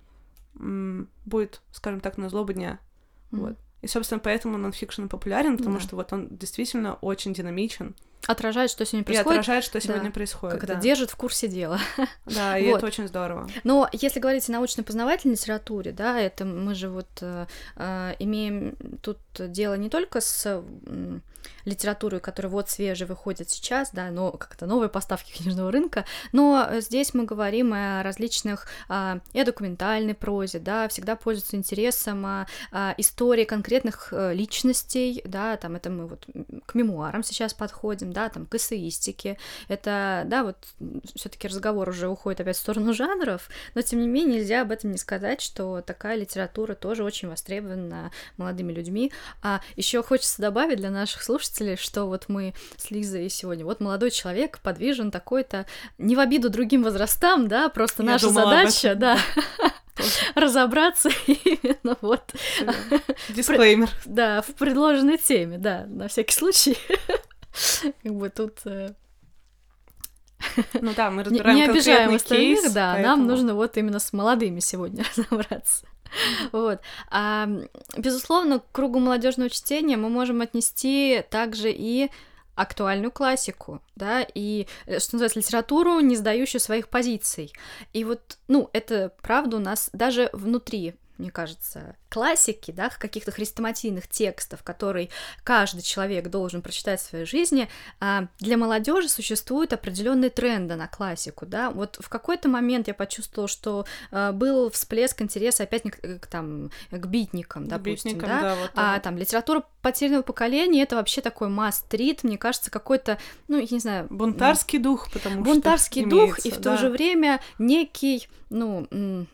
м, будет, скажем так, на злобу дня. Угу. Вот. И, собственно, поэтому нонфикшн популярен, потому да. что вот он действительно очень динамичен. Отражает, что сегодня происходит. И отражает, что сегодня да. происходит. Как да. это держит в курсе дела. [LAUGHS] Да, и вот. это очень здорово. Но если говорить о научно-познавательной литературе, да, это мы же вот э, э имеем тут дело не только с литературой, которая вот свежая выходит сейчас, да, но как-то новые поставки [LAUGHS] книжного рынка, но здесь мы говорим о различных э, и о документальной прозе, да, всегда пользуются интересом о, о истории конкретных э, личностей, да, там это мы вот к мемуарам сейчас подходим, да, там, к эссеистике. Это, да, вот все таки разговор уже уходит опять в сторону жанров, но, тем не менее, нельзя об этом не сказать, что такая литература тоже очень востребована молодыми людьми. А еще хочется добавить для наших слушателей, что вот мы с Лизой сегодня, вот молодой человек подвижен такой-то, не в обиду другим возрастам, да, просто Я наша задача, да, [LAUGHS] разобраться [LAUGHS] именно вот... [LAUGHS] Дисклеймер. Да, в предложенной теме, да, на всякий случай. Как бы тут... Э, ну да, мы разбираем Не, не обижаем остальных, кейс, да, поэтому... нам нужно вот именно с молодыми сегодня разобраться. [LAUGHS] Вот. А, безусловно, к кругу молодежного чтения мы можем отнести также и актуальную классику, да, и, э, что называется, литературу, не сдающую своих позиций. И вот, ну, это правда у нас даже внутри мне кажется, классики, да, каких-то хрестоматийных текстов, которые каждый человек должен прочитать в своей жизни, а, для молодежи существуют определенные тренды на классику, да. Вот в какой-то момент я почувствовала, что а, был всплеск интереса опять к, там, к битникам, допустим, битникам, да, да вот а там литература потерянного поколения это вообще такой мастрит, мне кажется, какой-то, ну, я не знаю... Бунтарский дух, потому бунтарский что дух, имеется, и в да. то же время некий, ну,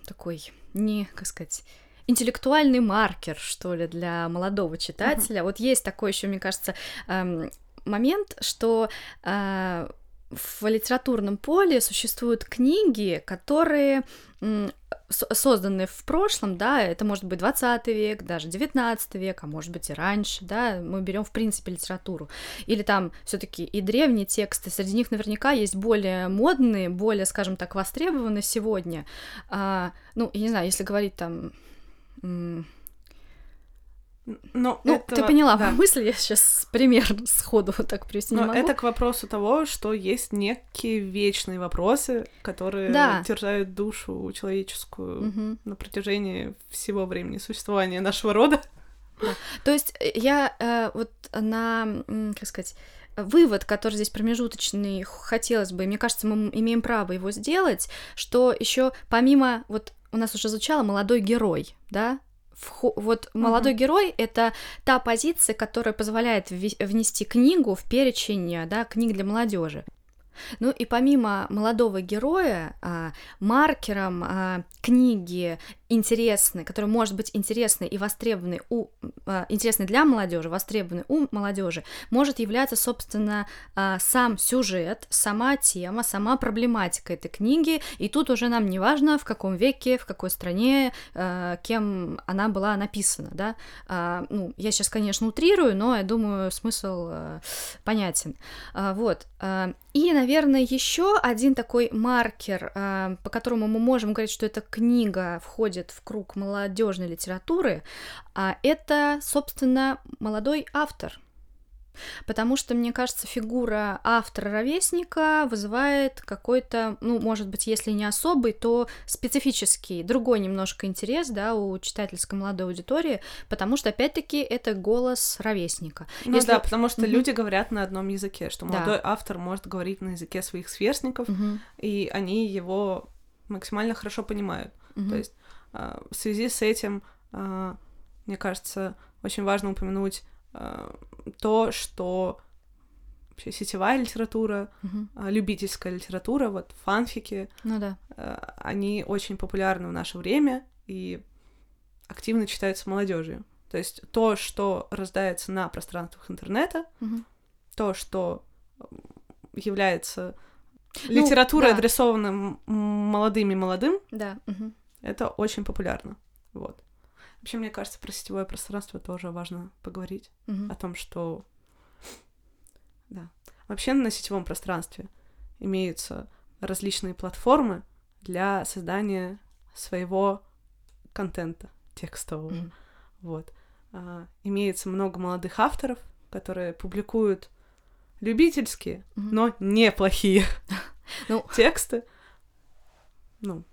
такой не, как сказать, интеллектуальный маркер, что ли, для молодого читателя. Uh-huh. Вот есть такой еще, мне кажется, эм, момент, что э, в литературном поле существуют книги, которые созданные в прошлом, да, это может быть 20 век, даже 19 век, а может быть и раньше, да, мы берем в принципе литературу. Или там все таки и древние тексты, среди них наверняка есть более модные, более, скажем так, востребованные сегодня. А, ну, я не знаю, если говорить там но ну, это... ты поняла да. мысль, я сейчас пример сходу вот так привести Но не могу. это к вопросу того, что есть некие вечные вопросы, которые да. терзают душу человеческую угу. на протяжении всего времени существования нашего рода. Да. То есть э, я э, вот на, как сказать, вывод, который здесь промежуточный, хотелось бы, мне кажется, мы имеем право его сделать, что еще помимо вот у нас уже звучало молодой герой, да, вот молодой uh-huh. герой это та позиция, которая позволяет внести книгу в перечень да, книг для молодежи. Ну и помимо молодого героя, а, маркером а, книги интересны, который может быть интересный и востребованный у а, интересный для молодежи, востребованный у молодежи, может являться, собственно, а, сам сюжет, сама тема, сама проблематика этой книги. И тут уже нам не важно, в каком веке, в какой стране, а, кем она была написана, да. Ну, я сейчас, конечно, утрирую, но я думаю, смысл понятен. Вот. И, наверное, еще один такой маркер, по которому мы можем говорить, что эта книга входит в круг молодежной литературы, а это, собственно, молодой автор. Потому что, мне кажется, фигура автора-ровесника вызывает какой-то, ну, может быть, если не особый, то специфический, другой немножко интерес, да, у читательской молодой аудитории, потому что, опять-таки, это голос ровесника. Ну если... да, потому что mm-hmm. люди говорят на одном языке, что молодой да. автор может говорить на языке своих сверстников, mm-hmm. и они его максимально хорошо понимают. Mm-hmm. То есть в связи с этим, а, мне кажется, очень важно упомянуть а, то, что вообще сетевая литература, угу. любительская литература, вот фанфики, ну да. они очень популярны в наше время и активно читаются молодежью. То есть то, что раздается на пространствах интернета, угу. то, что является ну, литературой, да. адресованным молодым и молодым, да. угу. Это очень популярно. Вот. Вообще, мне кажется, про сетевое пространство тоже важно поговорить. Угу. О том, что... Да. Вообще на сетевом пространстве имеются различные платформы для создания своего контента текстового. Mm. Вот. А, имеется много молодых авторов, которые публикуют любительские, mm-hmm. но неплохие [LAUGHS] ну, тексты. Ну,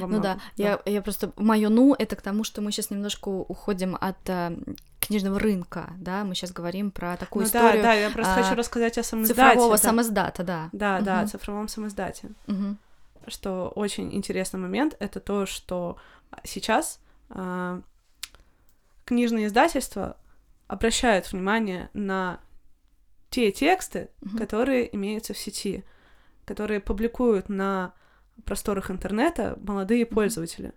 ну да, да, Я, я просто мое ну это к тому, что мы сейчас немножко уходим от э, книжного рынка, да, мы сейчас говорим про такую ну, историю. Да, да, я просто а, хочу рассказать о самоиздате. Цифрового да. самоиздата, да. Да, угу. да, цифровом самоиздате. Угу. Что очень интересный момент, это то, что сейчас э, книжные издательства обращают внимание на те тексты, угу. которые имеются в сети, которые публикуют на просторах интернета молодые пользователи.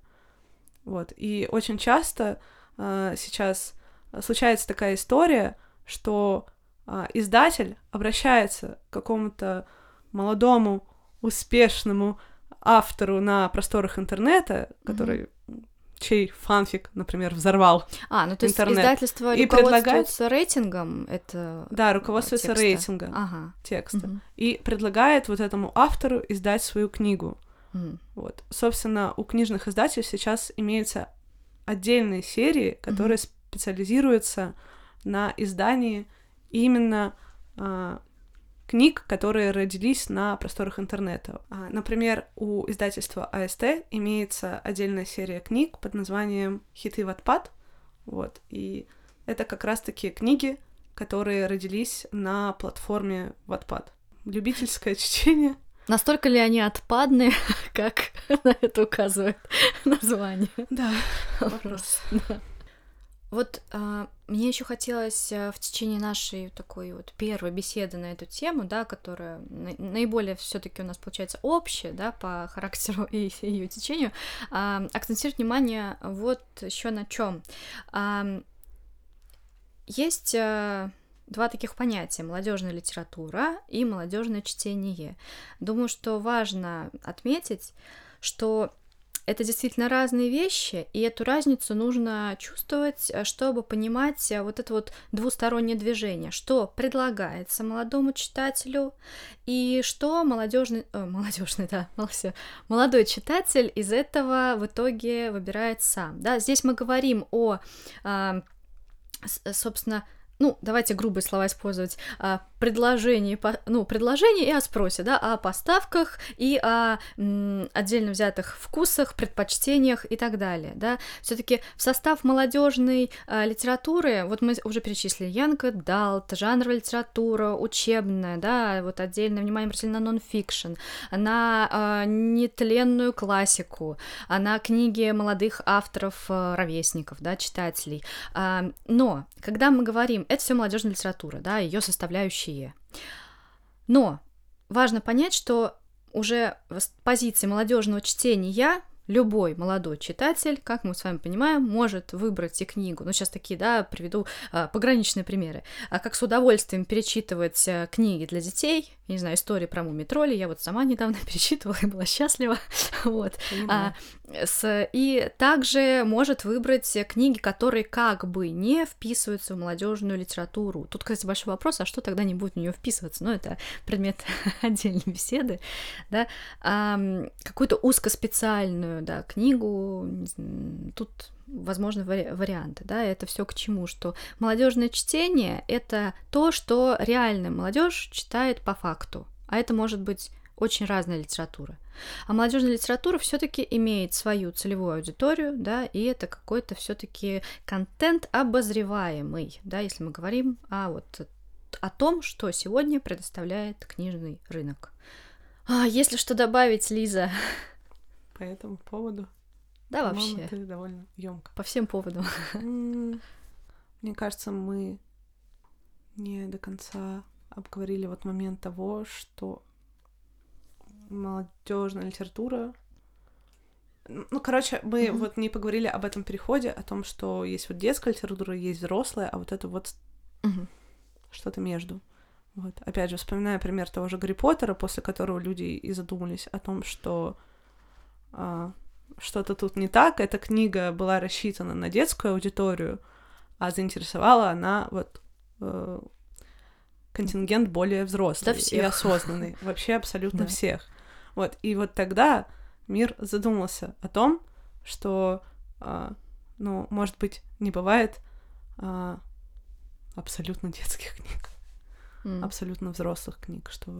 Вот. И очень часто э, сейчас случается такая история, что э, издатель обращается к какому-то молодому, успешному автору на просторах интернета, который mm-hmm. чей фанфик, например, взорвал А, ну то есть интернет, издательство и предлагает... рейтингом, это Да, руководствуется текста. рейтингом ага. текста. Угу. И предлагает вот этому автору издать свою книгу. Mm. Вот. Собственно, у книжных издательств сейчас имеются отдельные серии, которые mm-hmm. специализируются на издании именно э, книг, которые родились на просторах интернета. А, например, у издательства АСТ имеется отдельная серия книг под названием «Хиты в отпад». Вот. И это как раз-таки книги, которые родились на платформе Wattpad. Любительское [LAUGHS] чтение — Настолько ли они отпадные, [LAUGHS] как [LAUGHS] на это указывает [LAUGHS] название? Да, вопрос. Да. Вот а, мне еще хотелось а, в течение нашей такой вот первой беседы на эту тему, да, которая на- наиболее все-таки у нас получается общая, да, по характеру и ее течению, а, акцентировать внимание вот еще на чем. А, есть а, два таких понятия молодежная литература и молодежное чтение. Думаю, что важно отметить, что это действительно разные вещи, и эту разницу нужно чувствовать, чтобы понимать вот это вот двустороннее движение, что предлагается молодому читателю и что молодежный, э, молодежный, да, [LAUGHS] молодой читатель из этого в итоге выбирает сам. Да, здесь мы говорим о, э, собственно, ну, давайте грубые слова использовать, а, предложении, ну, предложение и о спросе, да, о поставках и о м, отдельно взятых вкусах, предпочтениях и так далее, да. все таки в состав молодежной а, литературы, вот мы уже перечислили, Янка Далт, жанровая литература, учебная, да, вот отдельное внимание обратили на нон-фикшн, на а, нетленную классику, на книги молодых авторов, а, ровесников, да, читателей. А, но, когда мы говорим это все молодежная литература, да, ее составляющие. Но важно понять, что уже с позиции молодежного чтения любой молодой читатель, как мы с вами понимаем, может выбрать и книгу. Ну, сейчас такие, да, приведу а, пограничные примеры. А как с удовольствием перечитывать а, книги для детей, я не знаю, истории про муми тролли, я вот сама [LAUGHS] недавно перечитывала и была счастлива. [LAUGHS] вот. А, с, и также может выбрать книги, которые как бы не вписываются в молодежную литературу. Тут, кстати, большой вопрос, а что тогда не будет в нее вписываться? Ну, это предмет [LAUGHS] отдельной беседы, да. А, какую-то узкоспециальную, да, книгу, тут возможны вари- варианты, да, это все к чему, что молодежное чтение это то, что реальная молодежь читает по факту, а это может быть очень разная литература. А молодежная литература все-таки имеет свою целевую аудиторию, да, и это какой-то все-таки контент обозреваемый, да, если мы говорим о вот о том, что сегодня предоставляет книжный рынок. А если что добавить, Лиза? По этому поводу. Да, вообще. Ты довольно емко. По всем поводам. Мне кажется, мы не до конца обговорили вот момент того, что молодежная литература. Ну, короче, мы mm-hmm. вот не поговорили об этом переходе, о том, что есть вот детская литература, есть взрослая, а вот это вот mm-hmm. что-то между. Вот. Опять же, вспоминая пример того же Гарри Поттера, после которого люди и задумались о том, что а, что-то тут не так. Эта книга была рассчитана на детскую аудиторию, а заинтересовала она вот э, контингент более взрослый да и осознанный. Вообще абсолютно всех. Вот, и вот тогда мир задумался о том, что, а, ну, может быть, не бывает а, абсолютно детских книг, mm. абсолютно взрослых книг, что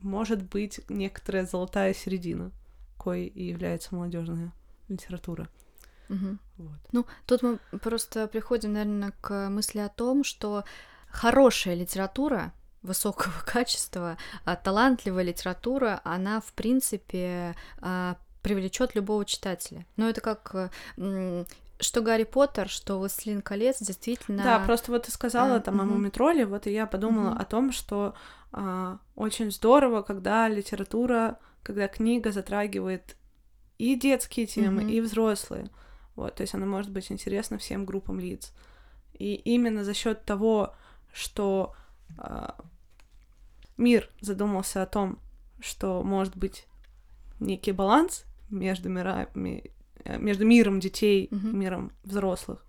может быть некоторая золотая середина, кой и является молодежная литература. Угу. Вот. Ну, тут мы просто приходим, наверное, к мысли о том, что хорошая литература высокого [LAUGHS] качества, а талантливая литература, она, в принципе, а, привлечет любого читателя. Но это как что Гарри Поттер, что Властелин колец, действительно. Да, просто вот ты сказала а, там угу. о Мумитроле, вот и я подумала угу. о том, что а, очень здорово, когда литература, когда книга затрагивает и детские темы, угу. и взрослые. Вот, то есть она может быть интересна всем группам лиц. И именно за счет того, что а, мир задумался о том, что может быть некий баланс между мирами, э, между миром детей mm-hmm. и миром взрослых.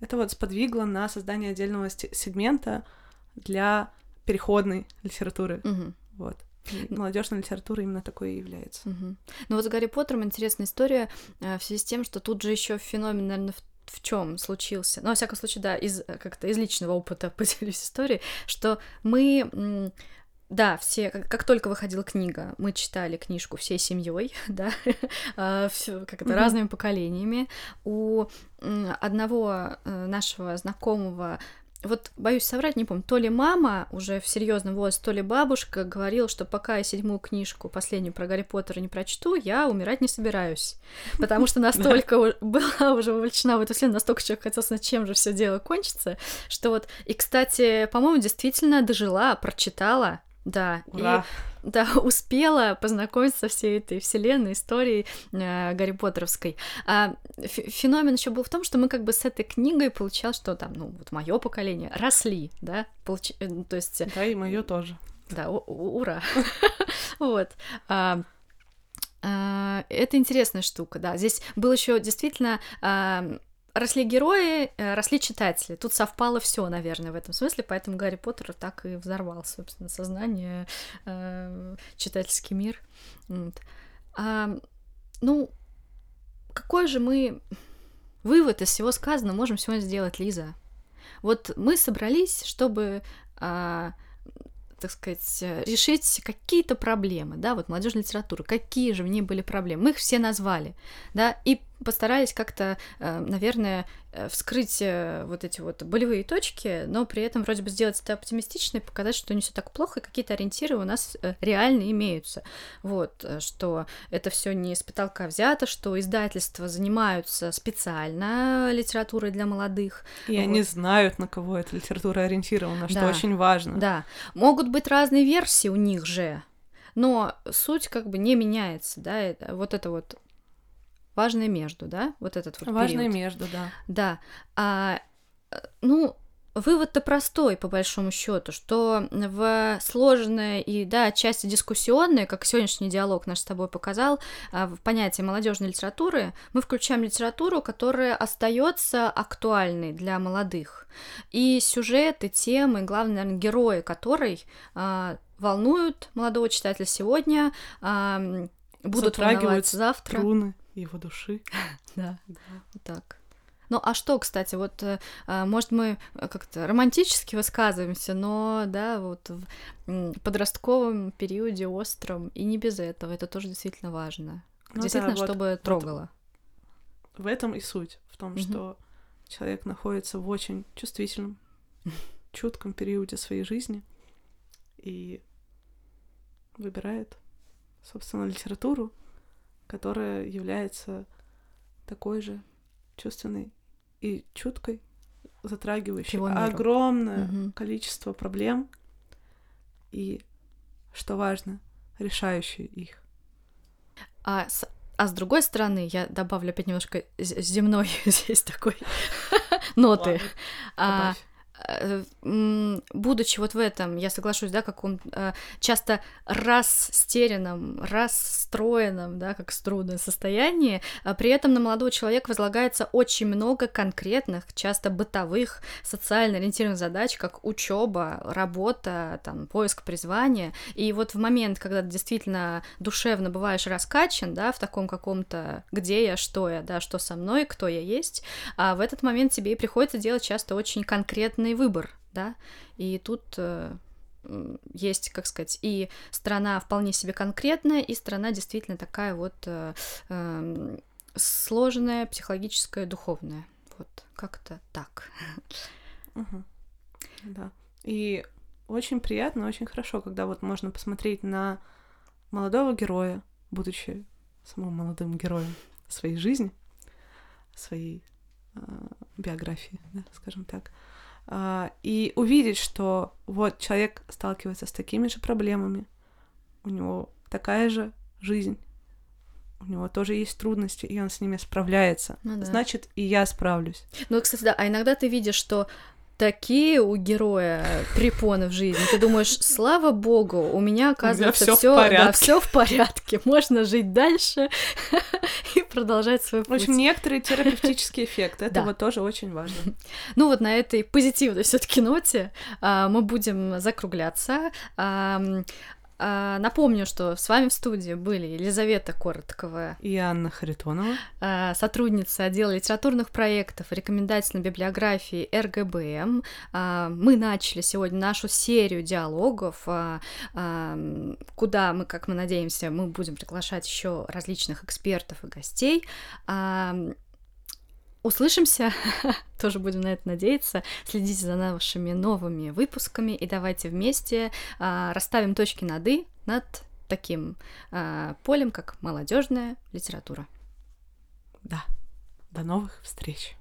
Это вот сподвигло на создание отдельного сегмента для переходной литературы. Mm-hmm. Вот. Молодежная литература именно такой и является. Угу. Ну вот с Гарри Поттером интересная история э, в связи с тем, что тут же еще феномен, наверное, в в чем случился, ну, во всяком случае, да, из как-то из личного опыта [LAUGHS] поделюсь историей, что мы да, все, как, как только выходила книга, мы читали книжку всей семьей, [LAUGHS] да, а, как это, разными поколениями. У одного э, нашего знакомого вот боюсь соврать, не помню, то ли мама уже в серьезном возрасте, то ли бабушка говорила, что пока я седьмую книжку, последнюю про Гарри Поттера не прочту, я умирать не собираюсь. Потому что [LAUGHS] настолько [LAUGHS] была уже вовлечена в эту вселенную, настолько человек хотел знать, чем же все дело кончится, что вот... И, кстати, по-моему, действительно дожила, прочитала, да, Ура. [LAUGHS] да, успела познакомиться со всей этой вселенной, историей э, Гарри Поттеровской. А, феномен еще был в том, что мы как бы с этой книгой получалось, что там, ну, вот мое поколение росли, да, получ... Э, то есть... Да, и мое тоже. Да, ура. [LAUGHS] Вот. А, а, это интересная штука, да. Здесь был еще действительно росли герои, э, росли читатели. Тут совпало все, наверное, в этом смысле, поэтому Гарри Поттер так и взорвал, собственно, сознание, э, читательский мир. Вот. А, ну, какой же мы вывод из всего сказанного можем сегодня сделать, Лиза? Вот мы собрались, чтобы а, так сказать, решить какие-то проблемы, да, вот молодежная литература, какие же в ней были проблемы, мы их все назвали, да, и постарались как-то, э, наверное, э, вскрыть э, вот эти вот болевые точки, но при этом вроде бы сделать это оптимистично и показать, что не все так плохо, и какие-то ориентиры у нас реально имеются. Вот, что это все не с потолка взято, что издательства занимаются специально литературой для молодых. И вот. они знают, на кого эта литература ориентирована, что да, очень важно. Да. Могут быть разные версии у них же, но суть как бы не меняется, да, это, вот это вот важное между, да, вот этот вот Важное период. между, да. Да. А, ну, вывод-то простой, по большому счету, что в сложной и, да, отчасти дискуссионной, как сегодняшний диалог наш с тобой показал, а, в понятие молодежной литературы, мы включаем литературу, которая остается актуальной для молодых. И сюжеты, темы, главное, наверное, герои которой а, волнуют молодого читателя сегодня, будут волновать завтра. струны его души. [LAUGHS] Да, вот так. Ну а что, кстати, вот, э, а, может, мы как-то романтически высказываемся, но, да, вот в подростковом периоде остром, и не без этого, это тоже действительно важно. Ну, действительно, да, чтобы вот, трогало. Вот в этом и суть, в том, угу. что человек находится в очень чувствительном, [LAUGHS] чутком периоде своей жизни и выбирает, собственно, литературу, которая является такой же чувственной и чуткой, затрагивающей огромное угу. количество проблем и, что важно, решающие их. А с, а с другой стороны, я добавлю опять немножко земной [LAUGHS] здесь такой [LAUGHS] ноты. А, будучи вот в этом, я соглашусь, да, как он э, часто расстерянном, расстроенном, да, как струнное состояние, а при этом на молодого человека возлагается очень много конкретных, часто бытовых, социально ориентированных задач, как учеба, работа, там, поиск призвания. И вот в момент, когда ты действительно душевно бываешь раскачан, да, в таком каком-то где я, что я, да, что со мной, кто я есть, а в этот момент тебе и приходится делать часто очень конкретные определенный выбор, да, и тут э, есть, как сказать, и страна вполне себе конкретная, и страна действительно такая вот э, э, сложная, психологическая, духовная. Вот как-то так. Да. И очень приятно, очень хорошо, когда вот можно посмотреть на молодого героя, будучи самым молодым героем своей жизни, своей э, биографии, да, скажем так, и увидеть, что вот человек сталкивается с такими же проблемами, у него такая же жизнь, у него тоже есть трудности, и он с ними справляется. Ну, да. Значит, и я справлюсь. Ну, кстати, да, а иногда ты видишь, что такие у героя препоны в жизни. Ты думаешь, слава богу, у меня оказывается все да, все в порядке, можно жить дальше [LAUGHS] и продолжать свой путь. В общем, некоторый [LAUGHS] терапевтический эффект, это вот тоже очень важно. Ну вот на этой позитивной все-таки ноте а, мы будем закругляться. А, напомню, что с вами в студии были Елизавета Короткова и Анна Харитонова, а, сотрудница отдела литературных проектов и рекомендательной библиографии РГБМ. А, мы начали сегодня нашу серию диалогов, куда мы, как мы надеемся, мы будем приглашать еще различных экспертов и гостей. Услышимся, [LAUGHS] тоже будем на это надеяться. Следите за нашими новыми выпусками и давайте вместе а, расставим точки над «и» над таким а, полем, как молодежная литература. Да. До новых встреч.